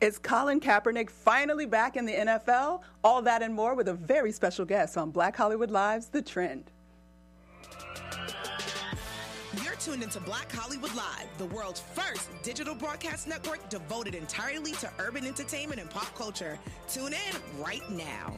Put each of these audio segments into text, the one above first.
Is Colin Kaepernick finally back in the NFL? All that and more with a very special guest on Black Hollywood Live's The Trend. You're tuned into Black Hollywood Live, the world's first digital broadcast network devoted entirely to urban entertainment and pop culture. Tune in right now.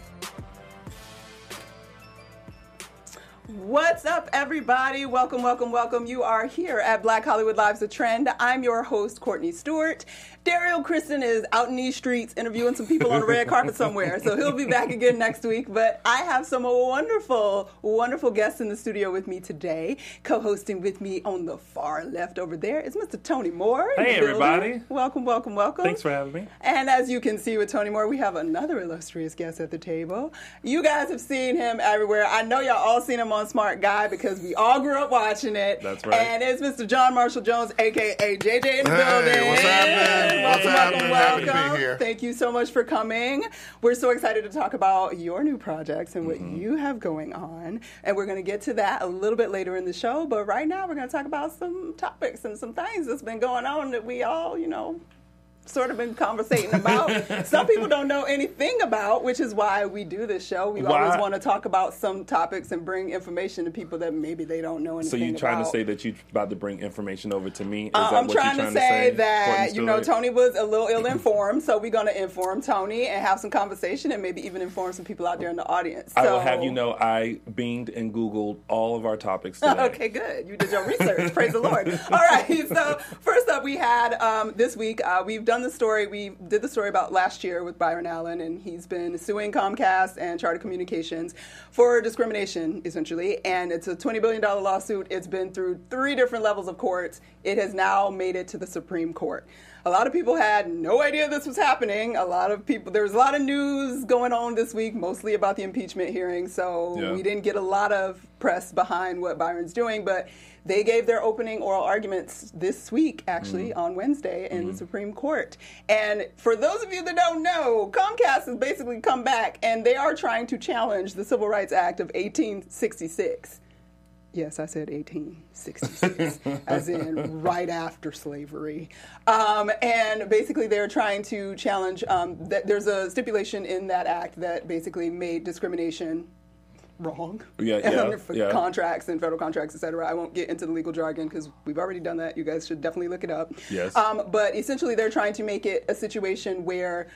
What's up, everybody? Welcome, welcome, welcome. You are here at Black Hollywood Live's The Trend. I'm your host, Courtney Stewart. Daryl Kristen is out in these streets interviewing some people on the red carpet somewhere, so he'll be back again next week. But I have some wonderful, wonderful guests in the studio with me today. Co-hosting with me on the far left over there is Mr. Tony Moore. Hey, everybody. Welcome, welcome, welcome. Thanks for having me. And as you can see with Tony Moore, we have another illustrious guest at the table. You guys have seen him everywhere. I know y'all all seen him on Smart Guy because we all grew up watching it. That's right. And it's Mr. John Marshall Jones, aka JJ in the Hey, building. what's happening? Welcome, welcome, be welcome. Thank you so much for coming. We're so excited to talk about your new projects and what Mm-hmm. you have going on. And we're going to get to that a little bit later in the show. But right now, we're going to talk about some topics and some things that's been going on that we all, you know, sort of been conversating about. Some people don't know anything about, which is why we do this show. We Why- always want to talk about some topics and bring information to people that maybe they don't know anything. So you trying about. to say that you about to bring information over to me? Is Uh, I'm trying, trying to say, say that you know Tony was a little ill-informed, so we're going to inform Tony and have some conversation, and maybe even inform some people out there in the audience. I will have you know I binged and googled all of our topics today. Okay, good. You did your research. Praise the Lord. All right. So first up, we had um, this week. Uh, we've done the story. We did the story about last year with Byron Allen, and he's been suing Comcast and Charter Communications for discrimination, essentially. And it's a twenty billion dollar lawsuit. It's been through three different levels of courts. It has now made it to the Supreme Court. A lot of people had no idea this was happening. A lot of people. There was a lot of news going on this week, mostly about the impeachment hearing. So Yeah. we didn't get a lot of press behind what Byron's doing, but they gave their opening oral arguments this week, actually, Mm-hmm. on Wednesday in the Supreme Court. And for those of you that don't know, Comcast has basically come back and they are trying to challenge the Civil Rights Act of 1866. Yes, I said 1866, as in right after slavery. Um, and basically, they're trying to challenge um, that there's a stipulation in that act that basically made discrimination wrong Yeah, yeah, yeah. contracts and federal contracts, et cetera. I won't get into the legal jargon because we've already done that. You guys should definitely look it up. Yes. Um, but essentially, they're trying to make it a situation where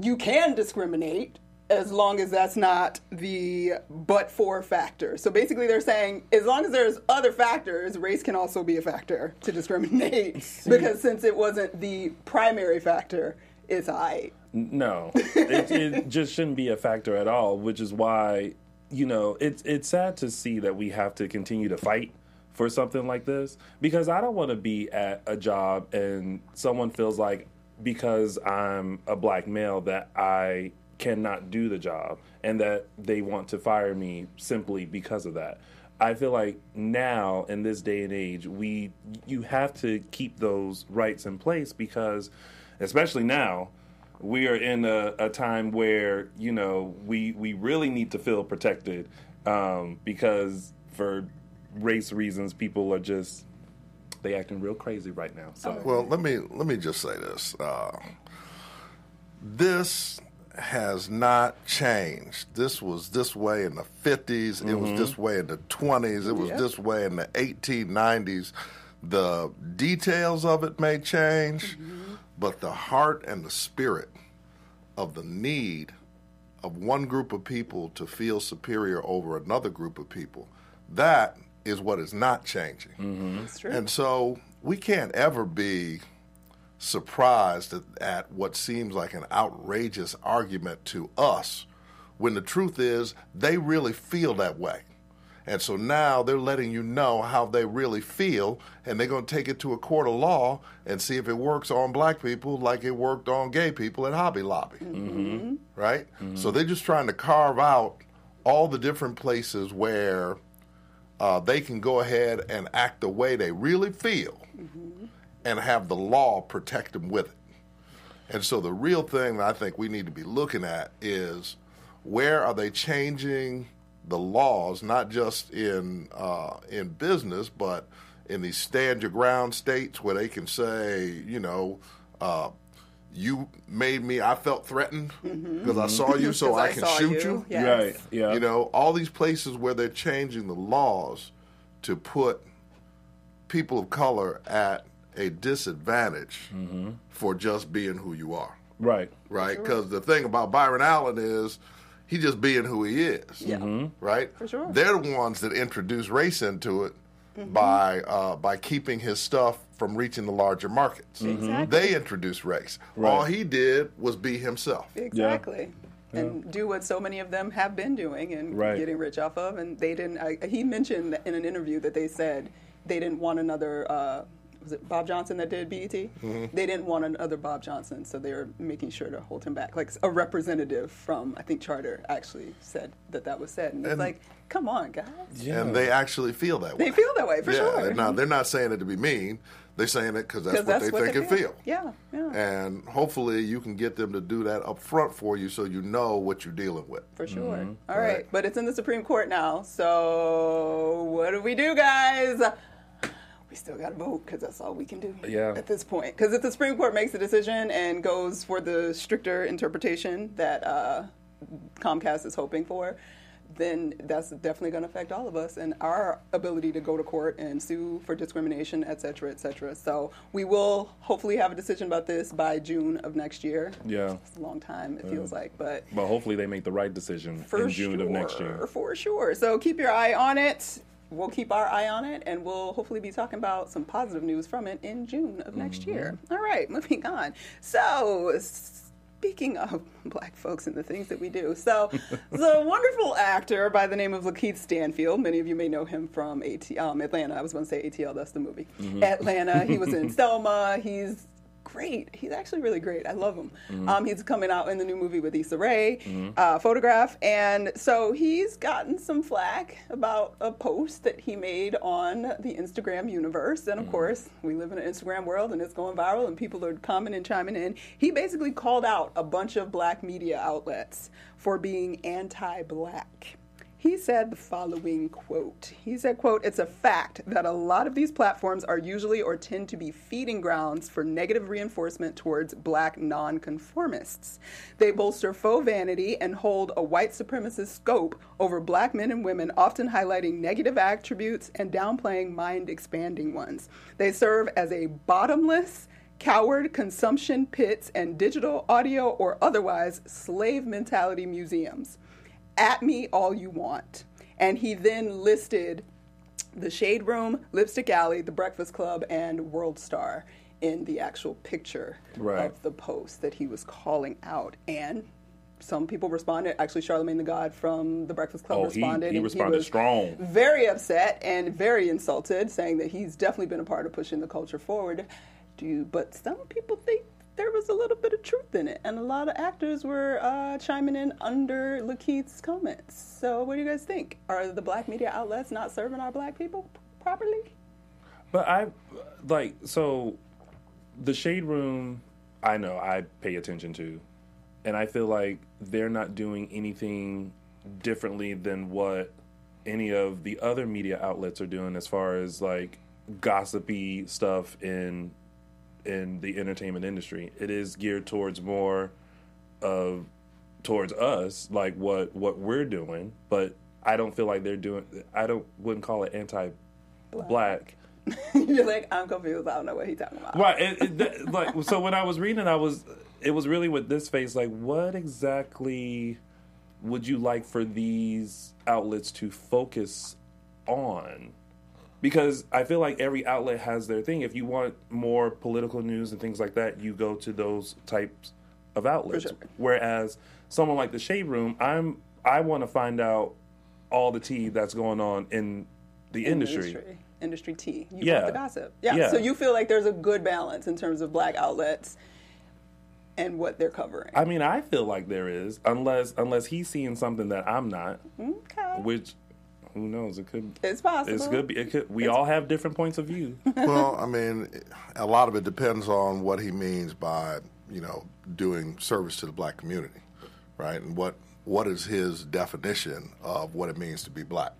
you can discriminate as long as that's not the but for factor. So basically, they're saying as long as there's other factors, race can also be a factor to discriminate because since it wasn't the primary factor, it's I. No, it, it just shouldn't be a factor at all. Which is why you know it's it's sad to see that we have to continue to fight for something like this because I don't want to be at a job and someone feels like because I'm a black male that I cannot do the job and that they want to fire me simply because of that. I feel like now in this day and age, we you have to keep those rights in place because, especially now, we are in a, a time where you know we we really need to feel protected um, because for race reasons, people are just they acting real crazy right now. So Well, let me let me just say this. Uh, this has not changed. This was this way in the 50s. It was this way in the 20s. It was Yep. this way in the 1890s. The details of it may change, but the heart and the spirit of the need of one group of people to feel superior over another group of people, that is what is not changing. Mm-hmm. It's true. And so we can't ever be surprised at, at what seems like an outrageous argument to us when the truth is they really feel that way. And so now they're letting you know how they really feel, and they're going to take it to a court of law and see if it works on black people like it worked on gay people at Hobby Lobby. Mm-hmm. Right? Mm-hmm. So they're just trying to carve out all the different places where uh, they can go ahead and act the way they really feel mm-hmm. and have the law protect them with it. And so the real thing that I think we need to be looking at is where are they changing the laws, not just in uh, in business, but in these stand your ground states where they can say, you know, uh, you made me. I felt threatened because I saw you, so I I can shoot you. you. Yes. Right. Yeah. You know, all these places where they're changing the laws to put people of color at a disadvantage Mm-hmm. for just being who you are, Right. right? Because the thing about Byron Allen is he just being who he is, Yeah. right? For sure. They're the ones that introduce race into it Mm-hmm. by uh, by keeping his stuff from reaching the larger markets. Exactly. They introduced race. Right. All he did was be himself. Exactly. And do what so many of them have been doing and Right. getting rich off of. And they didn't. I, he mentioned in an interview that they said they didn't want another. Uh, was it Bob Johnson that did BET? Mm-hmm. They didn't want another Bob Johnson, so they were making sure to hold him back. Like a representative from, I think Charter actually said that that was said, and it's like, come on, guys. Yeah. And they actually feel that way. They feel that way for yeah, sure. They're not, they're not saying it to be mean. They're saying it because that's what they what think they and feel. feel. Yeah, yeah. And hopefully you can get them to do that up front for you so you know what you're dealing with. For sure. Mm-hmm. All right. Right. But it's in the Supreme Court now. So what do we do, guys? We still got to vote because that's all we can do Yeah. at this point. Because if the Supreme Court makes a decision and goes for the stricter interpretation that uh, Comcast is hoping for, then that's definitely going to affect all of us and our ability to go to court and sue for discrimination, et cetera, et cetera. So we will hopefully have a decision about this by June of next year. Yeah. It's a long time, it feels like, but But hopefully they make the right decision for in June sure, of next year. For sure. So keep your eye on it. We'll keep our eye on it, and we'll hopefully be talking about some positive news from it in June of next Mm-hmm. year. All right, moving on. So. Speaking of black folks and the things that we do, so the wonderful actor by the name of Lakeith Stanfield. Many of you may know him from AT, um, Atlanta. I was going to say ATL. That's the movie. Mm-hmm. Atlanta. He was in Selma. He's great. He's actually really great. I love him. Mm-hmm. Um, he's coming out in the new movie with Issa Rae, uh, Photograph, and so he's gotten some flack about a post that he made on the Instagram universe. And of Mm-hmm. course, we live in an Instagram world, and it's going viral, and people are commenting and chiming in. He basically called out a bunch of black media outlets for being anti-black. He said the following quote. He said, quote, it's a fact that a lot of these platforms are usually or tend to be feeding grounds for negative reinforcement towards black nonconformists. They bolster faux vanity and hold a white supremacist scope over black men and women, often highlighting negative attributes and downplaying mind expanding ones. They serve as a bottomless, coward consumption pits and digital, audio, or otherwise slave mentality museums at me all you want. And he then listed the Shade Room, Lipstick Alley, The Breakfast Club, and World Star in the actual picture Right. of the post that he was calling out. And some people responded. Actually, Charlemagne the God from The Breakfast Club Oh, he- responded. he and responded was strong. Very upset and very insulted, saying that he's definitely been a part of pushing the culture forward. Do but some people think there was a little bit of truth in it, and a lot of actors were uh, chiming in under Lakeith's comments. So, what do you guys think? Are the black media outlets not serving our black people properly? But I like so the shade room. I know I pay attention to, and I feel like they're not doing anything differently than what any of the other media outlets are doing as far as like gossipy stuff in in the entertainment industry. It is geared towards more of towards us, like what what we're doing, but I don't feel like they're doing. I don't wouldn't call it anti-black. You're like, I'm confused. I don't know what he's talking about. Right. It, it, that- like so when I was reading, I was it was really with this face like, what exactly would you like for these outlets to focus on? Because I feel like every outlet has their thing. If you want more political news and things like that, you go to those types of outlets. sure. Whereas someone like the Shade Room, I'm I want to find out all the tea that's going on in the industry. industry, industry tea. You Yeah. the gossip. Yeah. Yeah. So you feel like there's a good balance in terms of black outlets and what they're covering. I mean, I feel like there is, unless unless he's seeing something that I'm not, okay. which who knows? It could. It's possible. It's could be. It could. We all have different points of view. well, I mean, a lot of it depends on what he means by you know doing service to the black community, right? And what what is his definition of what it means to be black?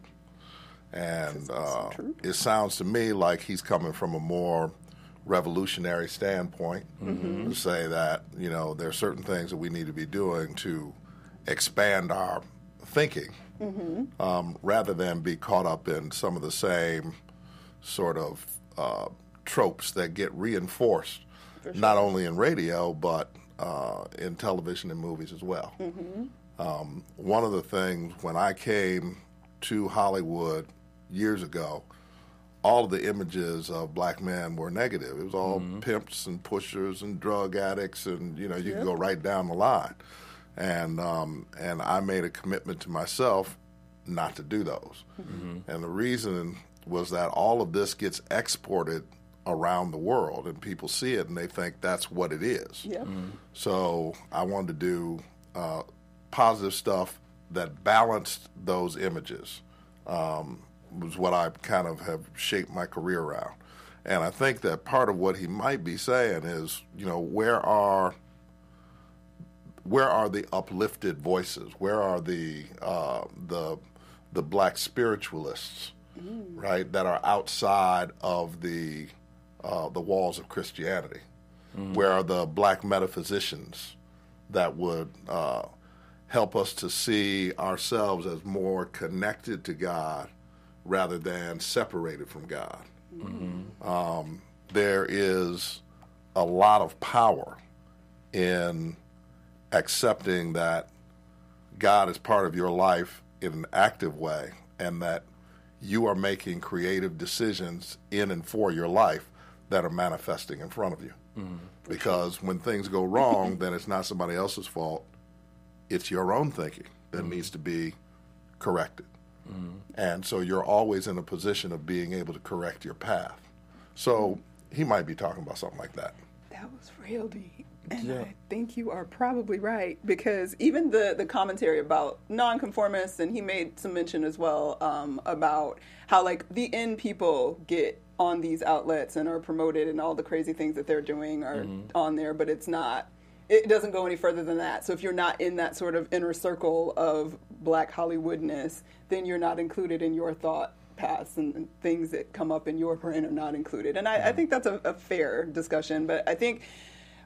And uh, it sounds to me like he's coming from a more revolutionary standpoint to say that you know there are certain things that we need to be doing to expand our thinking um, rather than be caught up in some of the same sort of uh, tropes that get reinforced not only in radio but uh, in television and movies as well. Um, one of the things when I came to Hollywood years ago, all of the images of black men were negative. It was all pimps and pushers and drug addicts, and you know you could go right down the line. And um, and I made a commitment to myself not to do those. And the reason was that all of this gets exported around the world, and people see it and they think that's what it is. Yeah. So I wanted to do uh, positive stuff that balanced those images. Um, was what I kind of have shaped my career around. And I think that part of what he might be saying is, you know, where are where are the uplifted voices? Where are the uh, the the black spiritualists, right, that are outside of the uh, the walls of Christianity? Where are the black metaphysicians that would uh, help us to see ourselves as more connected to God rather than separated from God? Um, there is a lot of power in accepting that God is part of your life in an active way and that you are making creative decisions in and for your life that are manifesting in front of you. Mm-hmm. Because when things go wrong, then it's not somebody else's fault, it's your own thinking that mm-hmm. needs to be corrected. Mm-hmm. And so you're always in a position of being able to correct your path. So he might be talking about something like that. That was real deep. And Yeah. I think you are probably right because even the, the commentary about nonconformists, and he made some mention as well um, about how like the end people get on these outlets and are promoted, and all the crazy things that they're doing are on there, but it's not. It doesn't go any further than that. So if you're not in that sort of inner circle of black Hollywoodness, then you're not included in your thought paths and, and things that come up in your brain are not included. And I, I think that's a, a fair discussion. But I think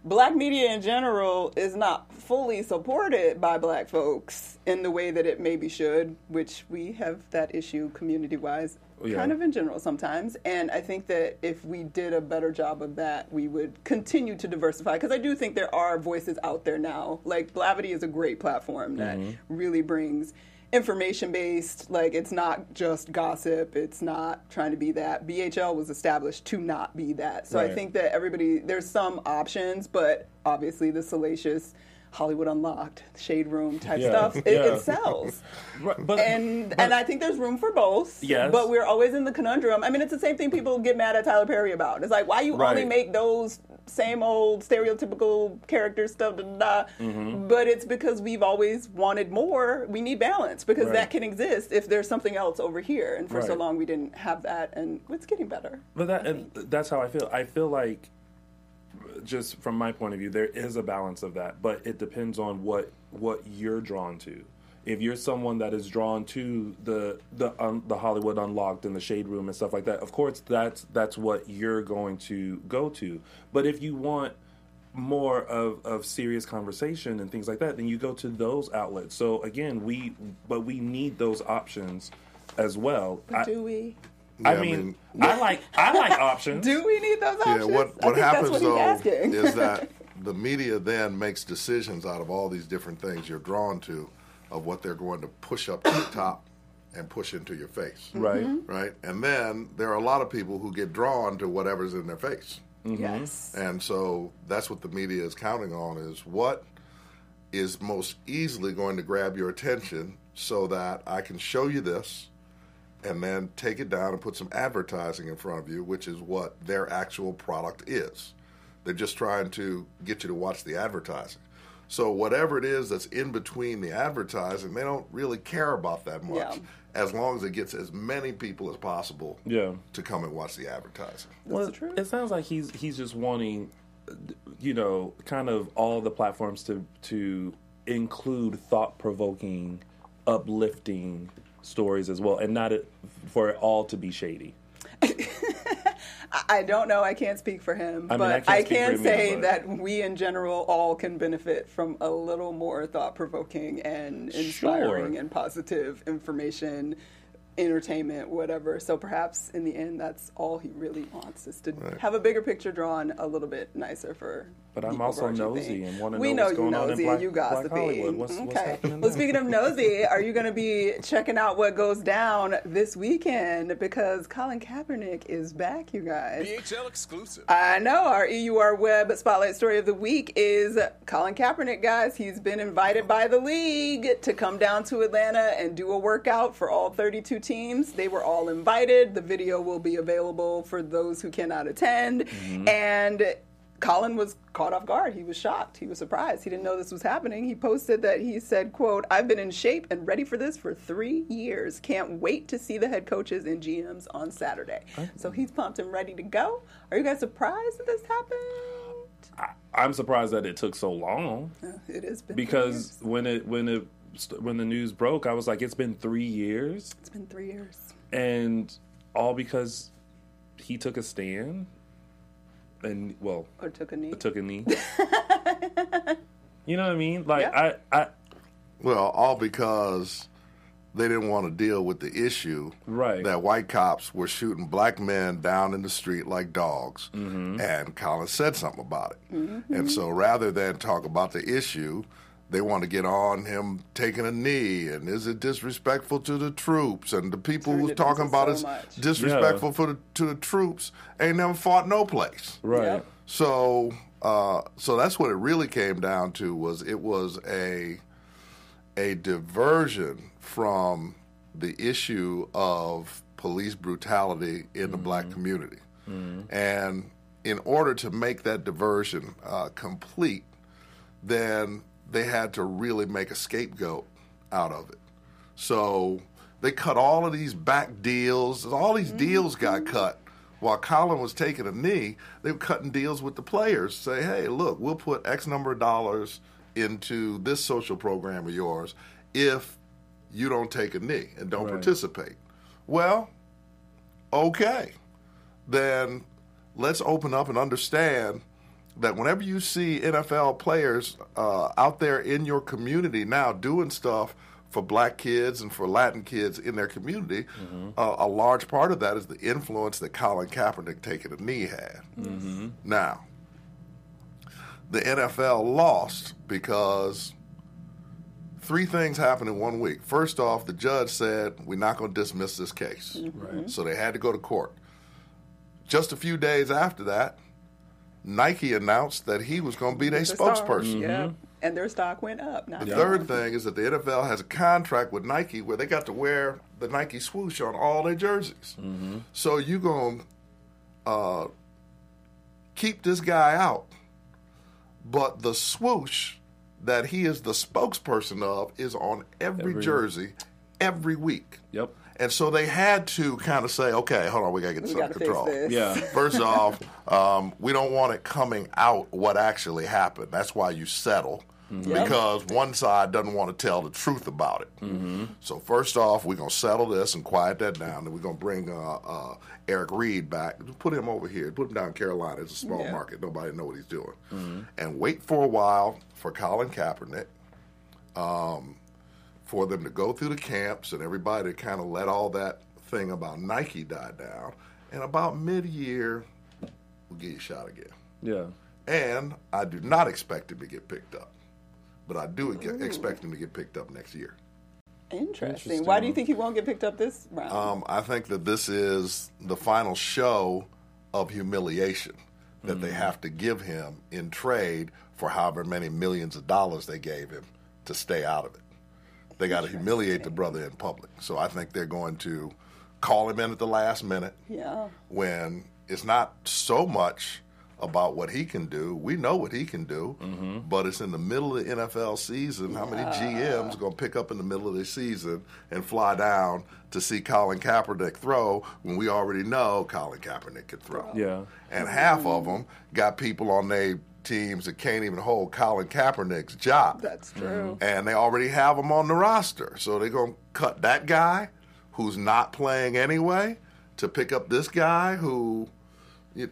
black media in general is not fully supported by black folks in the way that it maybe should, which we have that issue community wise. Oh, yeah. Kind of in general sometimes, and I think that if we did a better job of that, we would continue to diversify. Because I do think there are voices out there now. Like Blavity is a great platform that mm-hmm. really brings information based like it's not just gossip it's not trying to be that bhl was established to not be that so i think that everybody there's some options but obviously the salacious hollywood unlocked shade room type Yeah. stuff it, Yeah. it sells Right, but and but- and I think there's room for both. Yes. But we're always in the conundrum. I mean, it's the same thing people get mad at Tyler Perry about. It's like, why you only make those same old stereotypical character stuff, da, da, da. Mm-hmm. But it's because we've always wanted more. We need balance because Right. that can exist if there's something else over here. And for so long, we didn't have that, and it's getting better. But that and that's how I feel. I feel like, just from my point of view, there is a balance of that, but it depends on what what you're drawn to. If you're someone that is drawn to the the um, the Hollywood Unlocked and the Shade Room and stuff like that, of course that's that's what you're going to go to. But if you want more of, of serious conversation and things like that, then you go to those outlets. So again, we but we need those options as well. But I, do we? I Yeah, I mean, mean, I like I like options. Do we need those Yeah, options? what, I what think happens that's what though is that the media then makes decisions out of all these different things you're drawn to of what they're going to push up to the top and push into your face. Right. Mm-hmm. Right? And then there are a lot of people who get drawn to whatever's in their face. Mm-hmm. yes. And so that's what the media is counting on is what is most easily going to grab your attention so that I can show you this and then take it down and put some advertising in front of you, which is what their actual product is. They're just trying to get you to watch the advertising. So whatever it is that's in between the advertising, they don't really care about that much Yeah. as long as it gets as many people as possible Yeah. to come and watch the advertising. Well, the it sounds like he's he's just wanting, you know, kind of all the platforms to to include thought provoking, uplifting stories as well, and not it, for it all to be shady. I- I don't know. I can't speak for him, I mean, I but can't I can say that we, in general, all can benefit from a little more thought-provoking and inspiring Sure. and positive information, entertainment, whatever. So perhaps in the end, that's all he really wants is to have a bigger picture drawn a little bit nicer for. But I'm the also overarching nosy thing. and wanna we know what's you going on in nosy Black- and you Black gossipy. Hollywood. What's- okay. what's happening well, speaking of nosy, are you going to be checking out what goes down this weekend? Because Colin Kaepernick is back, you guys. BHL exclusive. I know our EUR Web Spotlight Story of the Week is Colin Kaepernick, guys. He's been invited by the league to come down to Atlanta and do a workout for all 32 teams. They were all invited. The video will be available for those who cannot attend. And Colin was caught off guard. He was shocked. He was surprised. He didn't know this was happening. He posted that he said, quote, I've been in shape and ready for this for three years. Can't wait to see the head coaches and GMs on Saturday. So he's pumped and ready to go. Are you guys surprised that this happened? I'm surprised that it took so long Uh, It has been because when it when it when the news broke, I was like, it's been three years, it's been three years. and all because he took a stand, and well, Or took a knee. took a knee. you know what I mean? Like Yeah. I, I Well, all because they didn't want to deal with the issue Right. that white cops were shooting black men down in the street like dogs, mm-hmm. and Colin said something about it. Mm-hmm. And so rather than talk about the issue, they want to get on him taking a knee and is it disrespectful to the troops and the people Turned who's talking about so it's much. disrespectful for the, to the troops ain't never fought no place. right. Yep. So, uh, so that's what it really came down to. Was it was a a diversion from the issue of police brutality in the black community, and in order to make that diversion uh, complete, then they had to really make a scapegoat out of it. So they cut all of these back deals. All these deals got mm-hmm. cut. While Colin was taking a knee, they were cutting deals with the players. Say, hey, look, we'll put X number of dollars into this social program of yours if you don't take a knee and don't Right. participate. Well, okay. Then let's open up and understand that whenever you see NFL players uh, out there in your community now doing stuff for black kids and for Latin kids in their community, uh, a large part of that is the influence that Colin Kaepernick taking a knee had. Now, the NFL lost because three things happened in one week. First off, the judge said, We're not going to dismiss this case. Right. So they had to go to court. Just a few days after that, Nike announced that he was going to be their The stars, spokesperson. Yeah. And their stock went up. Not The down. third thing is that the NFL has a contract with Nike where they got to wear the Nike swoosh on all their jerseys. So you're going to uh, keep this guy out, but the swoosh that he is the spokesperson of is on every, Every- jersey every week. Yep. And so they had to kind of say, okay, hold on, we got to get this We under got to fix control. this. Yeah. First off, um, we don't want it coming out what actually happened. That's why you settle. Yep. Because one side doesn't want to tell the truth about it. So first off, we're gonna settle this and quiet that down. Then we're gonna bring uh, uh, Eric Reid back, put him over here, put him down in Carolina. It's a small Yeah. market; nobody know what he's doing. And wait for a while for Colin Kaepernick, um, for them to go through the camps and everybody to kind of let all that thing about Nike die down. And about mid-year, we'll get you shot again. Yeah. And I do not expect him to get picked up, but I do get, expect him to get picked up next year. Interesting. Interesting. Why do you think he won't get picked up this round? Um, I think that this is the final show of humiliation that they have to give him in trade for however many millions of dollars they gave him to stay out of it. They got to humiliate the brother in public. So I think they're going to call him in at the last minute yeah. when it's not so much about what he can do. We know what he can do, mm-hmm. but it's in the middle of the NFL season. How many GMs are going to pick up in the middle of the season and fly down to see Colin Kaepernick throw when we already know Colin Kaepernick can throw? Yeah. And half of them got people on their teams that can't even hold Colin Kaepernick's job That's true. and they already have him on the roster. So they're going to cut that guy who's not playing anyway to pick up this guy who You-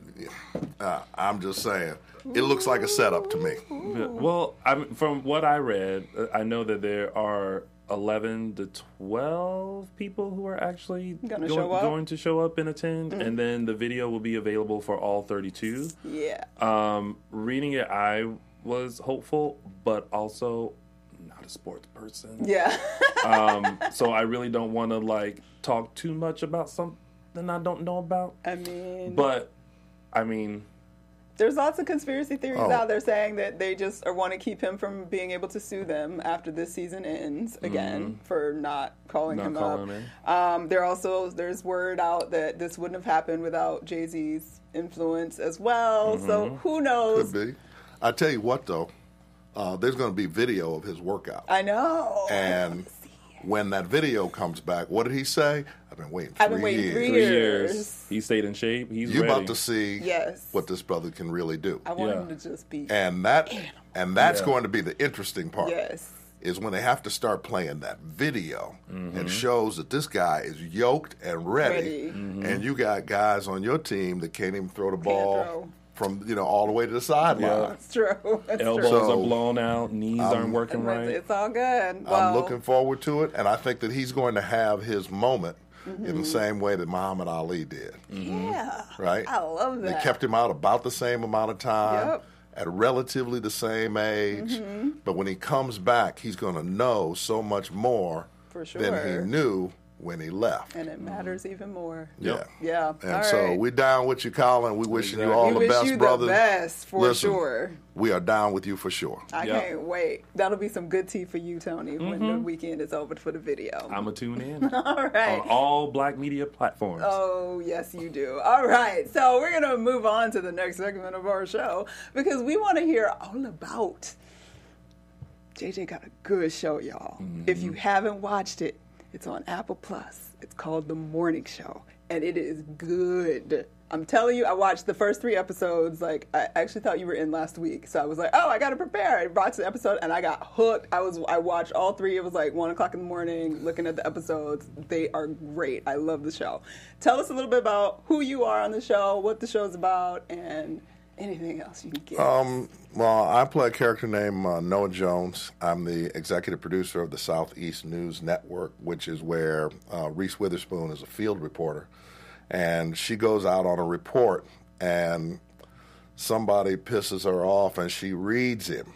uh, I'm just saying, it looks like a setup to me. Well, I'm, from what I read, uh, I know that there are 11 to 12 people who are actually going, show up? going to show up and attend, and then the video will be available for all 32. Yeah. Um, reading it, I was hopeful, but also not a sports person. yeah. Um, so I really don't want to like talk too much about something I don't know about. I mean, But I mean, there's lots of conspiracy theories Oh. out there saying that they just want to keep him from being able to sue them after this season ends again for not calling Mm-hmm. Not him calling up. Um, there also there's word out that this wouldn't have happened without Jay Z's influence as well. So Mm-hmm. who knows? Could be. I tell you what, though, uh, there's going to be video of his workout. I know. And when that video comes back, what did he say? I've been waiting three I've been waiting years. three three Years. years. He stayed in shape. He's You're about to see Yes. what this brother can really do. I want Yeah. him to just be And that and that's Yeah. going to be the interesting part. yes. Is when they have to start playing that video Mm-hmm. and shows that this guy is yoked and ready, Ready. Mm-hmm. and you got guys on your team that can't even throw the ball throw. From you know all the way to the sideline. It's true. It's Elbows true. Are blown out. Knees aren't working right. It's all good. I'm looking forward to it, and I think that he's going to have his moment in Mm-hmm. the same way that Muhammad Ali did. Yeah. Right? I love that. They kept him out about the same amount of time, Yep. at relatively the same age. Mm-hmm. But when he comes back, he's going to know so much more For than he knew when he left. and it matters even more. yeah. Yeah. And All so right. we're down with you, Colin. We wishing you Exactly. all we the wish best, you brother. the best for Listen, sure. We are down with you for sure. I Yep. can't wait. That'll be some good tea for you, Tony, when the Mm-hmm. weekend is over for the video. I'm gonna tune in All right. on all black media platforms. Oh, yes, you do. All right. So we're going to move on to the next segment of our show because we want to hear all about. JJ got a good show, y'all. If you haven't watched it, it's on Apple Plus. It's called The Morning Show, and it is good. I'm telling you, I watched the first three episodes. Like, I actually thought you were in last week, so I was like, "Oh, I got to prepare." I watched the episode, and I got hooked. I was, I watched all three. It was like one o'clock in the morning, looking at the episodes. They are great. I love the show. Tell us a little bit about who you are on the show, what the show's about, and anything else you can get. Um, well, I play a character named uh, Noah Jones. I'm the executive producer of the Southeast News Network, which is where uh, Reese Witherspoon is a field reporter. And she goes out on a report, and somebody pisses her off, and she reads him.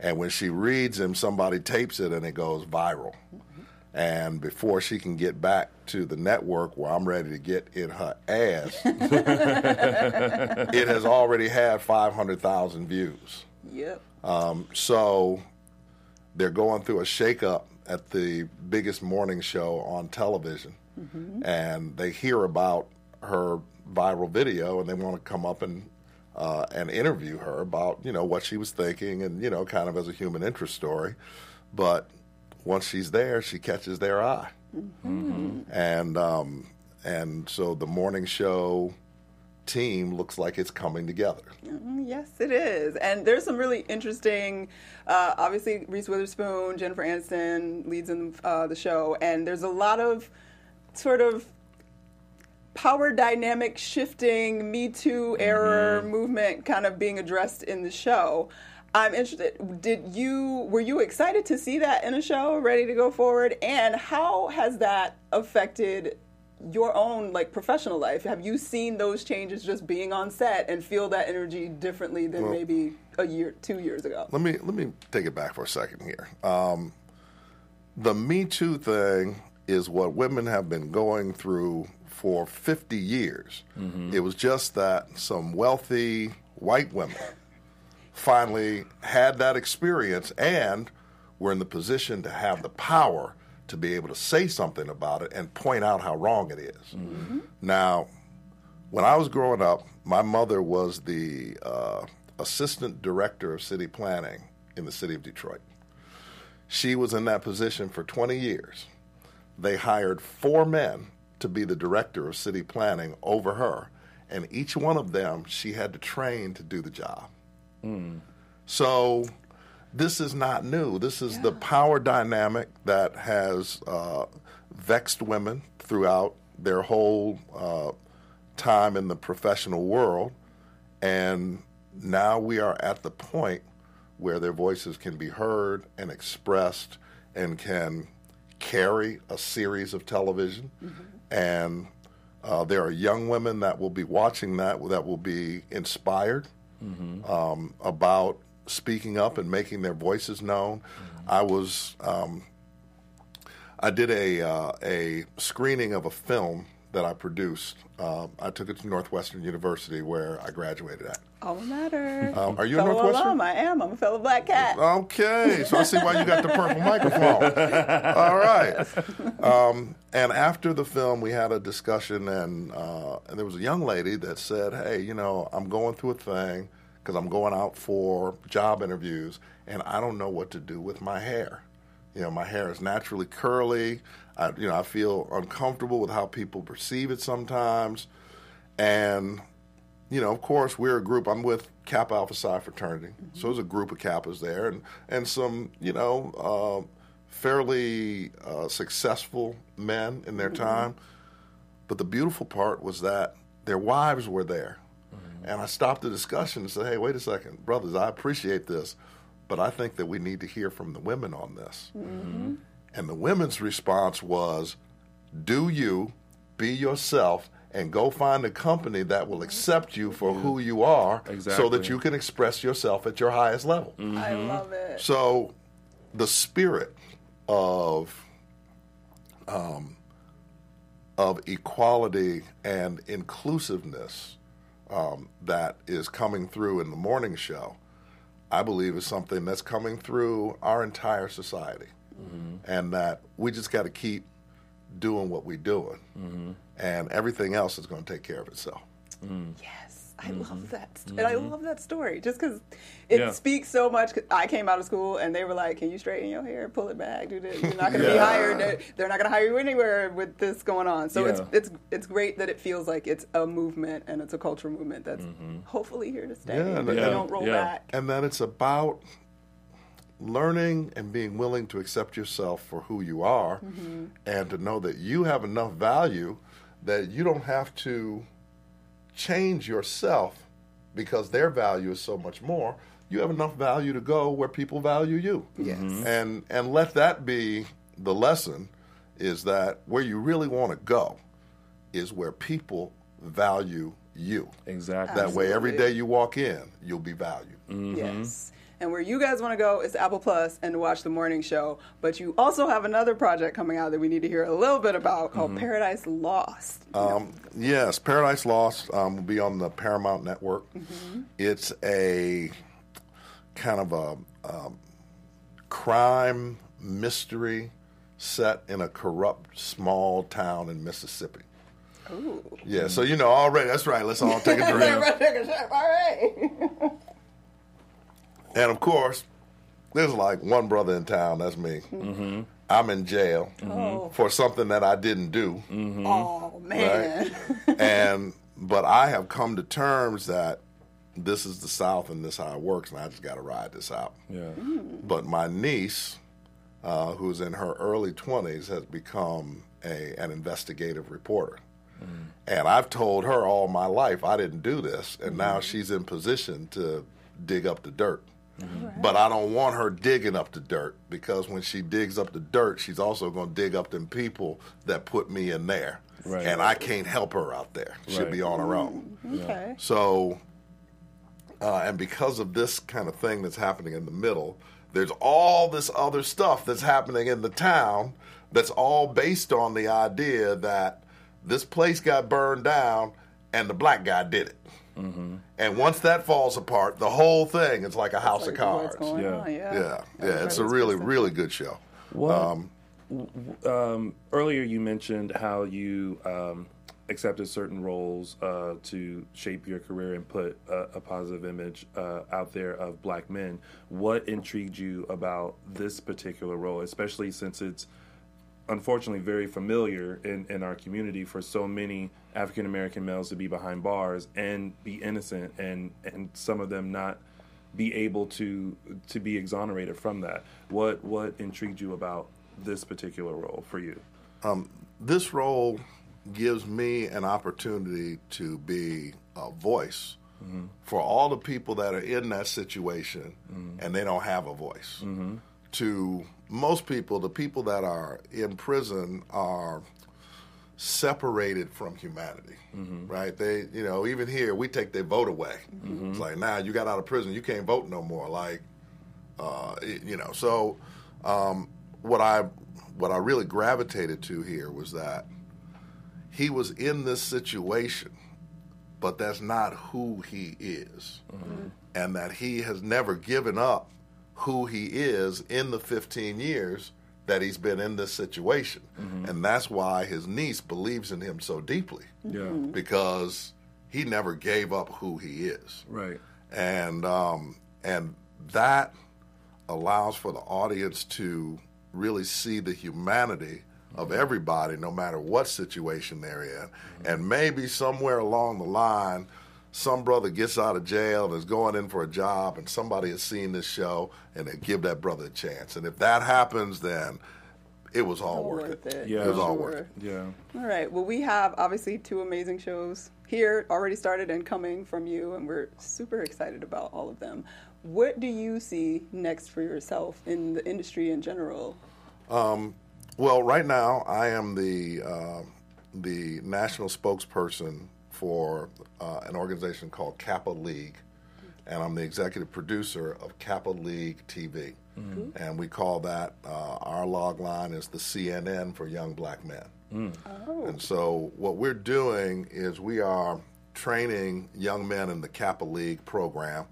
And when she reads him, somebody tapes it, and it goes viral. And before she can get back to the network where I'm ready to get in her ass, it has already had 500,000 views. yep. So they're going through a shakeup at the biggest morning show on television, and they hear about her viral video, and they want to come up and uh, and interview her about you know what she was thinking, and you know kind of as a human interest story. But once she's there, she catches their eye, and um, and so the morning show team looks like it's coming together. Mm, Yes, it is. And there's some really interesting, uh, obviously, Reese Witherspoon, Jennifer Aniston leads in uh, the show, and there's a lot of sort of power dynamic shifting, Me Too era movement kind of being addressed in the show. I'm interested. Did you were you excited to see that in a show, ready to go forward? And how has that affected your own like professional life? Have you seen those changes just being on set and feel that energy differently than Well- maybe a year, two years ago? Let me let me take it back for a second here. Um, the Me Too thing is what women have been going through for 50 years. It was just that some wealthy white women finally had that experience and were in the position to have the power to be able to say something about it and point out how wrong it is. Now, when I was growing up, my mother was the uh, assistant director of city planning in the city of Detroit. She was in that position for 20 years. They hired four men to be the director of city planning over her, and each one of them she had to train to do the job. So this is not new. This is the power dynamic that has uh, vexed women throughout their whole uh, time in the professional world, and now we are at the point where their voices can be heard and expressed and can carry a series of television. And uh, there are young women that will be watching that that will be inspired um, about speaking up and making their voices known. I was um, I did a uh, a screening of a film that I produced. Uh, I took it to Northwestern University where I graduated at. Alma mater. Um, are you a fellow Northwestern? alum. I am. I'm a fellow black cat. Okay, so I see why you got the purple microphone. All right. Um, and after the film, we had a discussion, and, uh, and there was a young lady that said, "Hey, you know, I'm going through a thing because I'm going out for job interviews, and I don't know what to do with my hair. You know, my hair is naturally curly. I, you know, I feel uncomfortable with how people perceive it sometimes, and." you know, of course, we're a group. I'm with Kappa Alpha Psi fraternity, so there's a group of Kappas there, and and some, you know, uh, fairly uh, successful men in their mm-hmm. time. But the beautiful part was that their wives were there, mm-hmm. and I stopped the discussion and said, "Hey, wait a second, brothers. I appreciate this, but I think that we need to hear from the women on this." Mm-hmm. And the women's response was, "Do you be yourself?" And go find a company that will accept you for who you are so that you can express yourself at your highest level. I love it. So, the spirit of um, of equality and inclusiveness um, that is coming through in the morning show, I believe, is something that's coming through our entire society, and that we just got to keep doing what we're doing, and everything else is going to take care of itself. Yes, I love mm-hmm. that, st- and I mm-hmm. love that story just because it Yeah. speaks so much. 'cause I came out of school and they were like, "Can you straighten your hair, pull it back, do this? You're not going to be hired. They're, they're not going to hire you anywhere with this going on." So it's Yeah. it's it's great that it feels like it's a movement and it's a cultural movement that's mm-hmm. hopefully here to stay. Yeah, that and- they Yeah, don't roll yeah. back. and that it's about learning and being willing to accept yourself for who you are and to know that you have enough value that you don't have to change yourself because their value is so much more. You have enough value to go where people value you. Yes. Mm-hmm. and and let that be the lesson is that where you really want to go is where people value you. Exactly. that way every day you walk in you'll be valued. Mm-hmm. Yes. And where you guys want to go is Apple Plus and to watch the morning show. But you also have another project coming out that we need to hear a little bit about called Paradise Lost. Um, yes, Paradise Lost um, will be on the Paramount Network. It's a kind of a um, crime mystery set in a corrupt small town in Mississippi. Ooh. Yeah, so you know already. That's right. Let's all take a drink. Everybody take a shot. All right. and of course, there's like one brother in town. That's me. Mm-hmm. I'm in jail Oh. for something that I didn't do. Mm-hmm. Oh man. and but I have come to terms that this is the South and this is how it works, and I just got to ride this out. Yeah. But my niece, uh, who's in her early twenties, has become a an investigative reporter. And I've told her all my life I didn't do this, and now she's in position to dig up the dirt. But I don't want her digging up the dirt because when she digs up the dirt, she's also going to dig up them people that put me in there. Right. And I can't help her out there. She'll be on her own. okay. So, uh, and because of this kind of thing that's happening in the middle, there's all this other stuff that's happening in the town that's all based on the idea that this place got burned down and the black guy did it. Mm-hmm. And once that falls apart, the whole thing is like a house Like, of cards. Yeah. Yeah. Yeah, yeah, it's a really, really good show. What? um, earlier, you mentioned how you um, accepted certain roles uh, to shape your career and put a, a positive image uh, out there of black men. What intrigued you about this particular role, especially since it's unfortunately very familiar in, in our community for so many African American males to be behind bars and be innocent and, and some of them not be able to to be exonerated from that. What what intrigued you about this particular role for you? Um, this role gives me an opportunity to be a voice mm-hmm. for all the people that are in that situation mm-hmm. and they don't have a voice. Mm-hmm. To most people, the people that are in prison are separated from humanity, right? They, you know, even here we take their vote away. It's like now you got out of prison, you can't vote no more. Like, uh, you know, so um, what I what I really gravitated to here was that he was in this situation, but that's not who he is, and that he has never given up who he is in the 15 years that he's been in this situation, mm-hmm. and that's why his niece believes in him so deeply Yeah. Mm-hmm. because he never gave up who he is Right. and um, and that allows for the audience to really see the humanity of mm-hmm. everybody, no matter what situation they're in. And maybe somewhere along the line, some brother gets out of jail and is going in for a job, and somebody has seen this show and they give that brother a chance. And if that happens, then it was all, All worth, worth it. it. Yeah. It was all worth it. Yeah. All right. Well, we have obviously two amazing shows here already started and coming from you, and we're super excited about all of them. What do you see next for yourself in the industry in general? Well, right now I am the uh, the national spokesperson for uh, an organization called Kappa League, and I'm the executive producer of Kappa League TV, and we call that uh, our log line is the CNN for young black men. And so what we're doing is we are training young men in the Kappa League program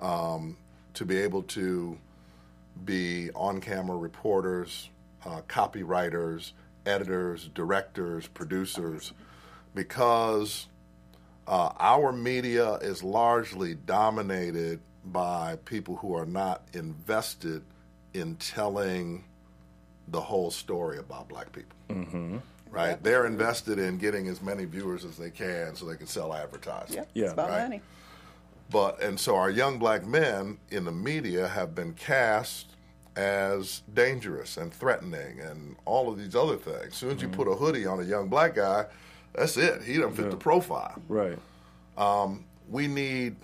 um, to be able to be on-camera reporters, uh, copywriters, editors, directors, producers, because uh, our media is largely dominated by people who are not invested in telling the whole story about black people. Mm-hmm. Right? Yep. They're invested in getting as many viewers as they can so they can sell advertising. Yep. Yeah, It's about right. money. But and so our young black men in the media have been cast as dangerous and threatening and all of these other things. As soon as you put a hoodie on a young black guy, that's it. He doesn't fit the profile. Right. Um, we need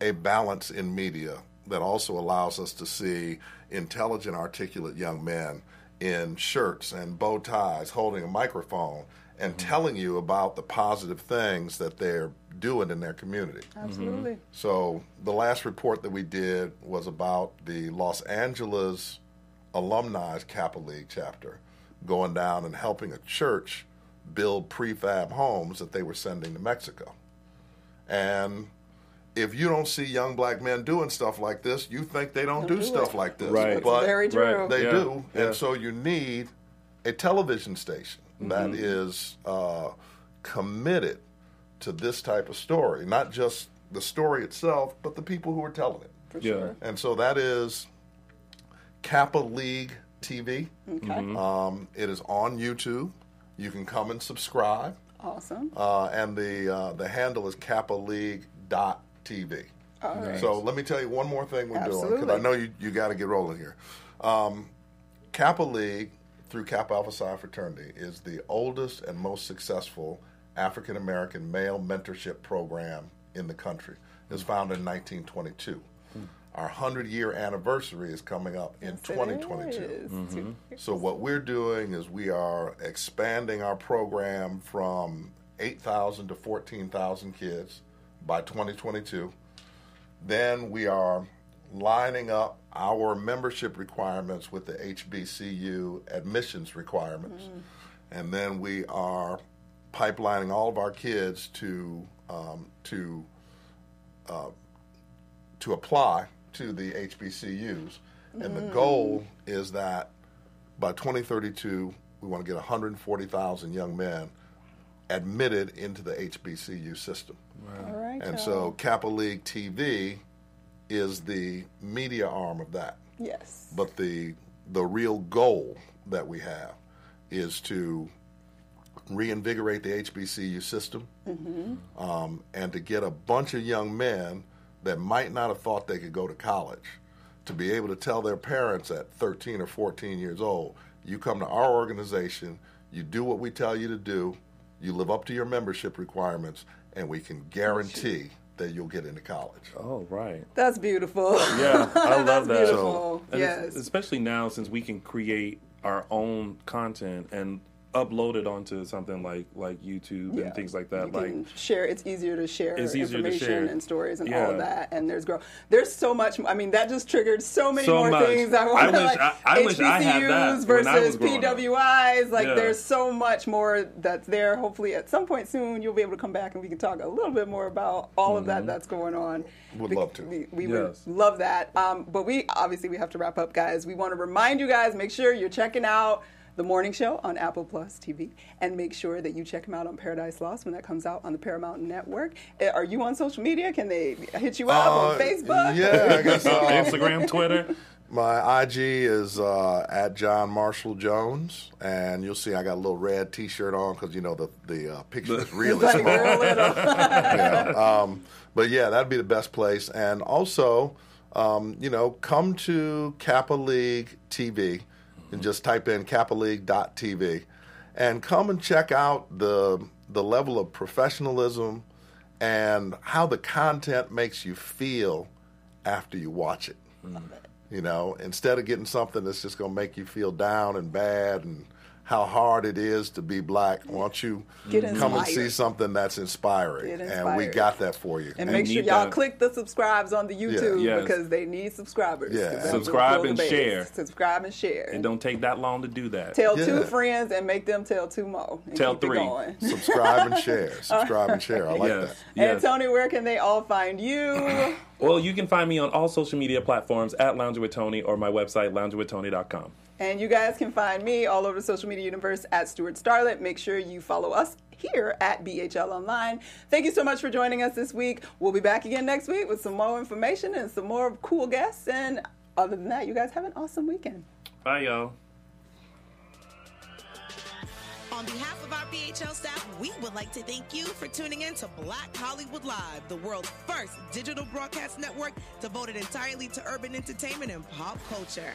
a balance in media that also allows us to see intelligent, articulate young men in shirts and bow ties holding a microphone and mm-hmm. telling you about the positive things that they're doing in their community. Mm-hmm. Absolutely. So the last report that we did was about the Los Angeles Alumni Kappa League chapter going down and helping a church build prefab homes that they were sending to Mexico. And if you don't see young black men doing stuff like this, you think they don't, do, do stuff it. like this. Right. But very true. Right. they Yeah, do. yeah. And so you need a television station that Mm-hmm. is uh, committed to this type of story, not just the story itself, but the people who are telling it. For Yeah. sure. And so that is Kappa League TV. Okay. Um, it is on YouTube. You can come and subscribe. Awesome. Uh, and the uh, the handle is Kappa League dot TV. All right. So let me tell you one more thing we're doing because I know you, you got to get rolling here. Um, Kappa League through Kappa Alpha Psi Fraternity is the oldest and most successful African American male mentorship program in the country. It was founded in 1922. Our 100 year anniversary is coming up in Yes, 2022. is. Two years. So what we're doing is we are expanding our program from 8,000 to 14,000 kids by 2022. Then we are lining up our membership requirements with the HBCU admissions requirements. And then we are pipelining all of our kids to um, to uh, to apply to the HBCUs. And the goal is that by 2032, we want to get 140,000 young men admitted into the HBCU system. All right. And so Kappa League TV is the media arm of that. yes. But the the real goal that we have is to reinvigorate the HBCU system um, and to get a bunch of young men that might not have thought they could go to college to be able to tell their parents at 13 or 14 years old, you come to our organization, you do what we tell you to do, you live up to your membership requirements, and we can guarantee that you'll get into college. Oh, right. That's beautiful. Yeah, I love That's that. beautiful. And it's- yes. especially now since we can create our own content and upload it onto something like like YouTube Yeah. and things like that. You Like can share. It's easier to share It's easier to information share. and stories and Yeah. all of that. And there's grow. There's so much. I mean, that just triggered so many So more much. things. I I want to like I- I wish I had that HBCUs when I was versus up. PWIs. Like Yeah. there's so much more that's there. Hopefully, at some point soon, you'll be able to come back and we can talk a little bit more about all of Mm-hmm. that that's going on. Would Be- love to. We, we Yes. would love that. Um, but we obviously we have to wrap up, guys. We want to remind you guys, make sure you're checking out the morning show on Apple Plus TV, and make sure that you check them out on Paradise Lost when that comes out on the Paramount Network. Uh, Are you on social media? Can they hit you up on Uh, Facebook? Yeah, I guess uh, Instagram, Twitter. my IG is uh, at John Marshall Jones, and you'll see I got a little red T-shirt on because you know the the uh, picture is really like small. real yeah. Um, but yeah, that'd be the best place. And also, um, you know, come to Kappa League TV and just type in kappaleague.tv and come and check out the the level of professionalism and how the content makes you feel after you watch it. You know, instead of getting something that's just going to make you feel down and bad and how hard it is to be black, why don't you come and see something that's inspiring? And we got that for you. And I make sure y'all that. click the subscribes on the YouTube Yes. because they need subscribers. Yeah. 'Cause that Subscribe and share. Subscribe and share. It don't take that long to do that. tell two friends and make them tell two more. Tell three. going. Subscribe and share. Subscribe and share. I like yes, that. And. Tony, where can they all find you? Well, you can find me on all social media platforms at Lounge with Tony or my website loungewithtony.com. and you guys can find me all over the social media universe at Stuart Starlet. Make sure you follow us here at BHL Online. Thank you so much for joining us this week. We'll be back again next week with some more information and some more cool guests. And other than that, you guys have an awesome weekend. Bye, y'all. On behalf of our BHL staff, we would like to thank you for tuning in to Black Hollywood Live, the world's first digital broadcast network devoted entirely to urban entertainment and pop culture.